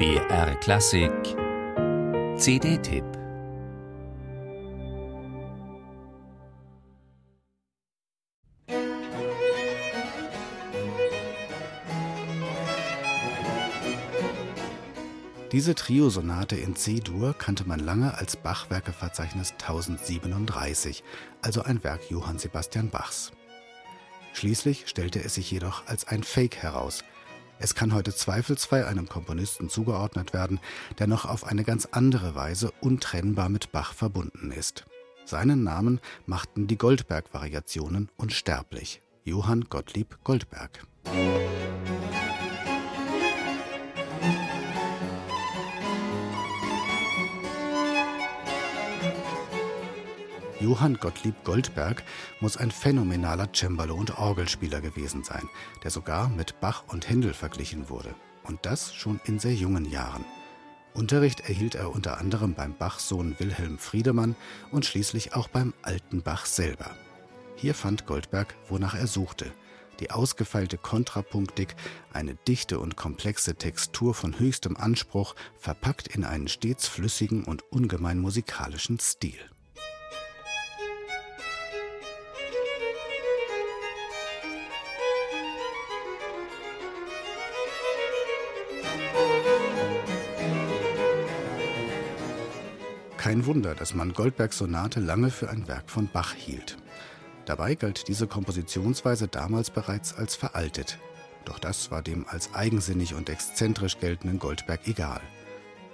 BR Klassik CD-Tipp Diese Triosonate in C-Dur kannte man lange als Bachwerkeverzeichnis 1037, also ein Werk Johann Sebastian Bachs. Schließlich stellte es sich jedoch als ein Fake heraus. Es kann heute zweifelsfrei einem Komponisten zugeordnet werden, der noch auf eine ganz andere Weise untrennbar mit Bach verbunden ist. Seinen Namen machten die Goldberg-Variationen unsterblich. Johann Gottlieb Goldberg. Johann Gottlieb Goldberg muss ein phänomenaler Cembalo- und Orgelspieler gewesen sein, der sogar mit Bach und Händel verglichen wurde. Und das schon in sehr jungen Jahren. Unterricht erhielt er unter anderem beim Bach-Sohn Wilhelm Friedemann und schließlich auch beim alten Bach selber. Hier fand Goldberg, wonach er suchte. Die ausgefeilte Kontrapunktik, eine dichte und komplexe Textur von höchstem Anspruch, verpackt in einen stets flüssigen und ungemein musikalischen Stil. Kein Wunder, dass man Goldbergs Sonate lange für ein Werk von Bach hielt. Dabei galt diese Kompositionsweise damals bereits als veraltet. Doch das war dem als eigensinnig und exzentrisch geltenden Goldberg egal.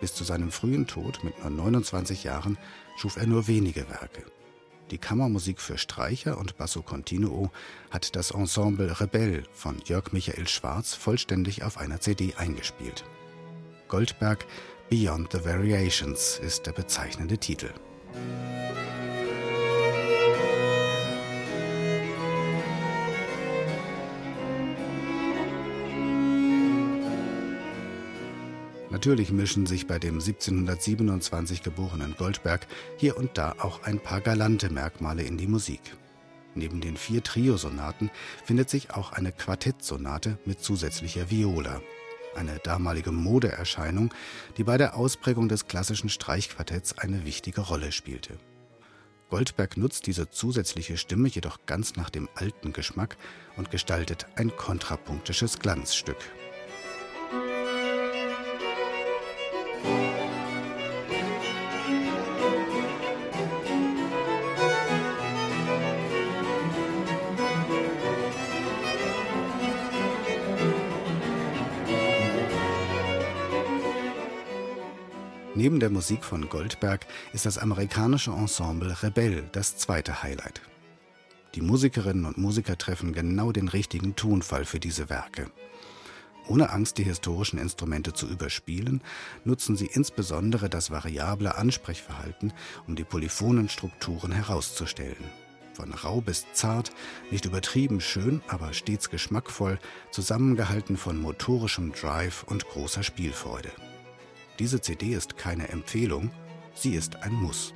Bis zu seinem frühen Tod mit nur 29 Jahren schuf er nur wenige Werke. Die Kammermusik für Streicher und Basso Continuo hat das Ensemble Rebell von Jörg Michael Schwarz vollständig auf einer CD eingespielt. Goldberg Beyond the Variations ist der bezeichnende Titel. Natürlich mischen sich bei dem 1727 geborenen Goldberg hier und da auch ein paar galante Merkmale in die Musik. Neben den vier Triosonaten findet sich auch eine Quartettsonate mit zusätzlicher Viola, eine damalige Modeerscheinung, die bei der Ausprägung des klassischen Streichquartetts eine wichtige Rolle spielte. Goldberg nutzt diese zusätzliche Stimme jedoch ganz nach dem alten Geschmack und gestaltet ein kontrapunktisches Glanzstück. Neben der Musik von Goldberg ist das amerikanische Ensemble Rebell das zweite Highlight. Die Musikerinnen und Musiker treffen genau den richtigen Tonfall für diese Werke. Ohne Angst, die historischen Instrumente zu überspielen, nutzen sie insbesondere das variable Ansprechverhalten, um die polyphonen Strukturen herauszustellen. Von rau bis zart, nicht übertrieben schön, aber stets geschmackvoll, zusammengehalten von motorischem Drive und großer Spielfreude. Diese CD ist keine Empfehlung, sie ist ein Muss.